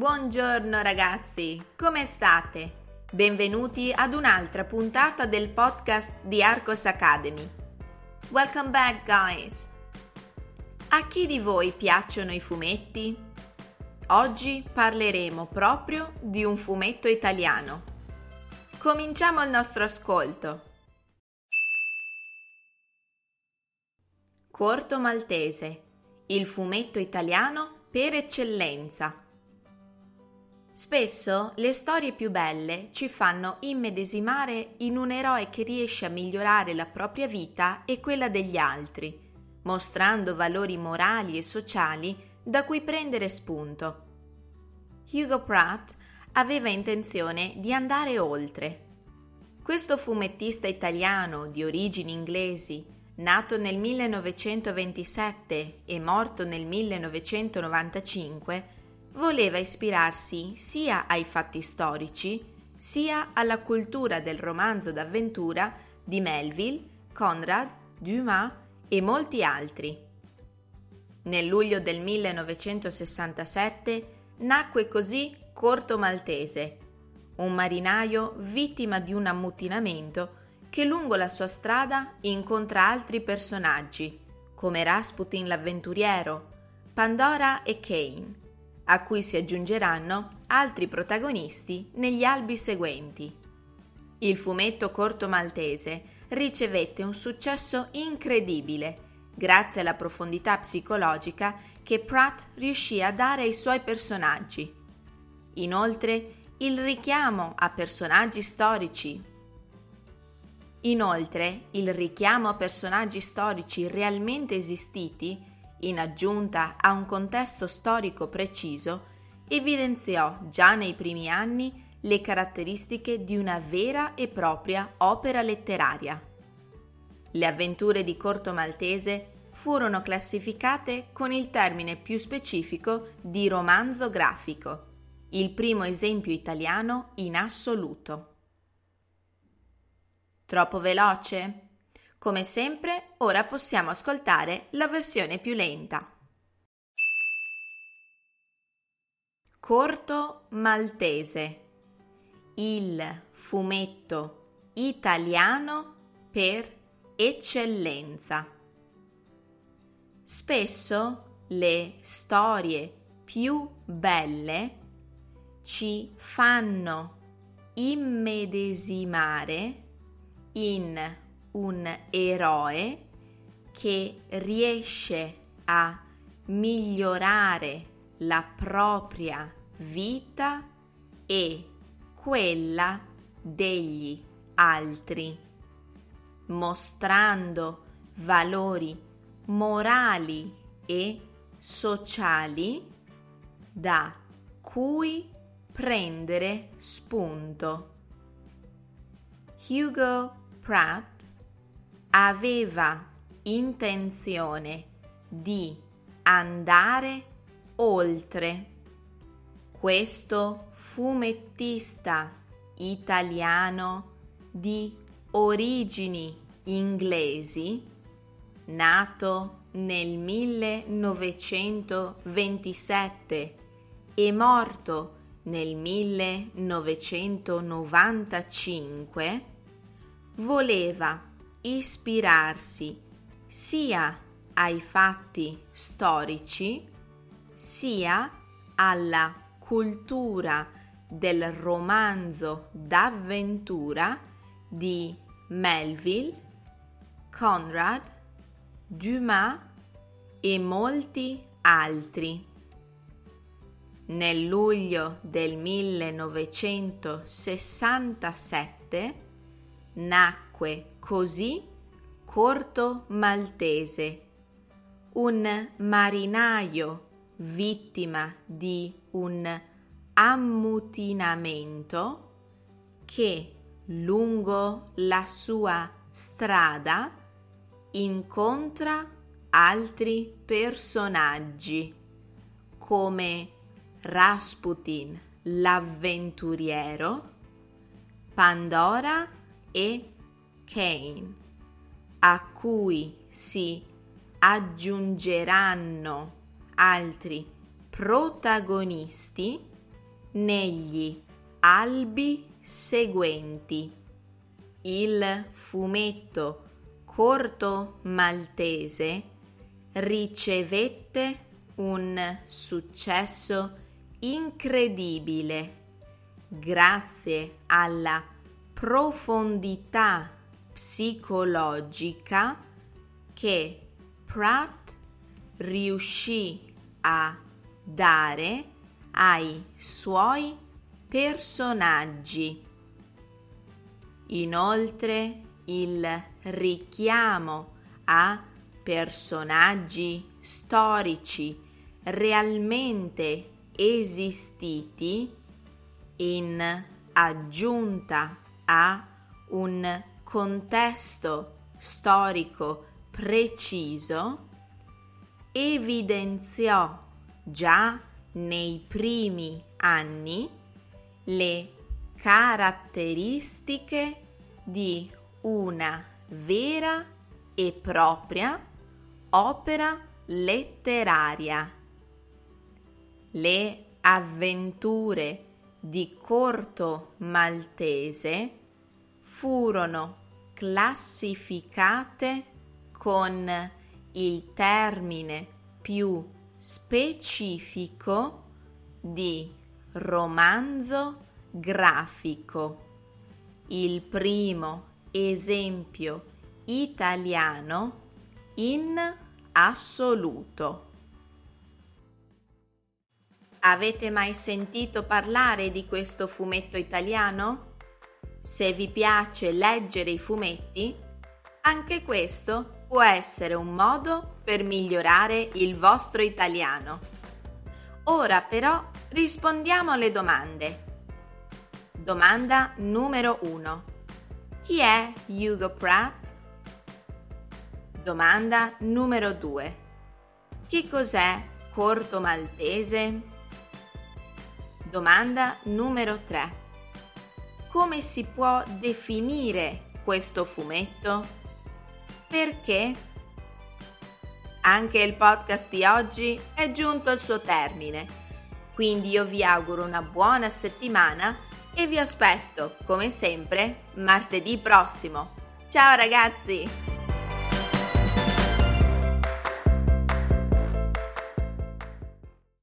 Buongiorno ragazzi, come state? Benvenuti ad un'altra puntata del podcast di Arcos Academy. Welcome back guys! A chi di voi piacciono i fumetti? Oggi parleremo proprio di un fumetto italiano. Cominciamo il nostro ascolto. Corto Maltese, il fumetto italiano per eccellenza. Spesso le storie più belle ci fanno immedesimare in un eroe che riesce a migliorare la propria vita e quella degli altri mostrando valori morali e sociali da cui prendere spunto. Hugo Pratt aveva intenzione di andare oltre. Questo fumettista italiano di origini inglesi, nato nel 1927 e morto nel 1995, voleva ispirarsi sia ai fatti storici sia alla cultura del romanzo d'avventura di Melville, Conrad, Dumas e molti altri. Nel luglio del 1967 nacque così Corto Maltese, un marinaio vittima di un ammutinamento che lungo la sua strada incontra altri personaggi, come Rasputin l'avventuriero, Pandora e Kane, a cui si aggiungeranno altri protagonisti negli albi seguenti. Il fumetto corto maltese ricevette un successo incredibile grazie alla profondità psicologica che Pratt riuscì a dare ai suoi personaggi. Inoltre, il richiamo a personaggi storici. Inoltre, il richiamo a personaggi storici realmente esistiti, in aggiunta a un contesto storico preciso, evidenziò già nei primi anni le caratteristiche di una vera e propria opera letteraria. Le avventure di Corto Maltese furono classificate con il termine più specifico di romanzo grafico, il primo esempio italiano in assoluto. Troppo veloce? Come sempre, ora possiamo ascoltare la versione più lenta. Corto Maltese il fumetto italiano per eccellenza. Spesso le storie più belle ci fanno immedesimare in un eroe che riesce a migliorare la propria vita e quella degli altri, mostrando valori morali e sociali da cui prendere spunto. Hugo Pratt aveva intenzione di andare oltre. Questo fumettista italiano di origini inglesi, nato nel 1927 e morto nel 1995, voleva ispirarsi sia ai fatti storici sia alla cultura del romanzo d'avventura di Melville, Conrad, Dumas e molti altri. Nel luglio del 1967 nacque così Corto Maltese, un marinaio vittima di un ammutinamento che lungo la sua strada incontra altri personaggi come Rasputin l'avventuriero, Pandora e Kane, a cui si aggiungeranno altri protagonisti negli albi seguenti. Il fumetto corto maltese ricevette un successo incredibile grazie alla profondità psicologica che Pratt riuscì a dare ai suoi personaggi. Inoltre il richiamo a personaggi storici realmente esistiti in aggiunta a un contesto storico preciso evidenziò già nei primi anni le caratteristiche di una vera e propria opera letteraria. Le avventure di Corto Maltese furono classificate con il termine più specifico di romanzo grafico, il primo esempio italiano in assoluto. Avete mai sentito parlare di questo fumetto italiano? Se vi piace leggere i fumetti, anche questo può essere un modo per migliorare il vostro italiano. Ora però rispondiamo alle domande. Domanda numero 1. Chi è Hugo Pratt? Domanda numero 2. Che cos'è corto maltese? Domanda numero 3. Come si può definire questo fumetto? Perché? Anche il podcast di oggi è giunto al suo termine, quindi io vi auguro una buona settimana e vi aspetto, come sempre, martedì prossimo. Ciao ragazzi!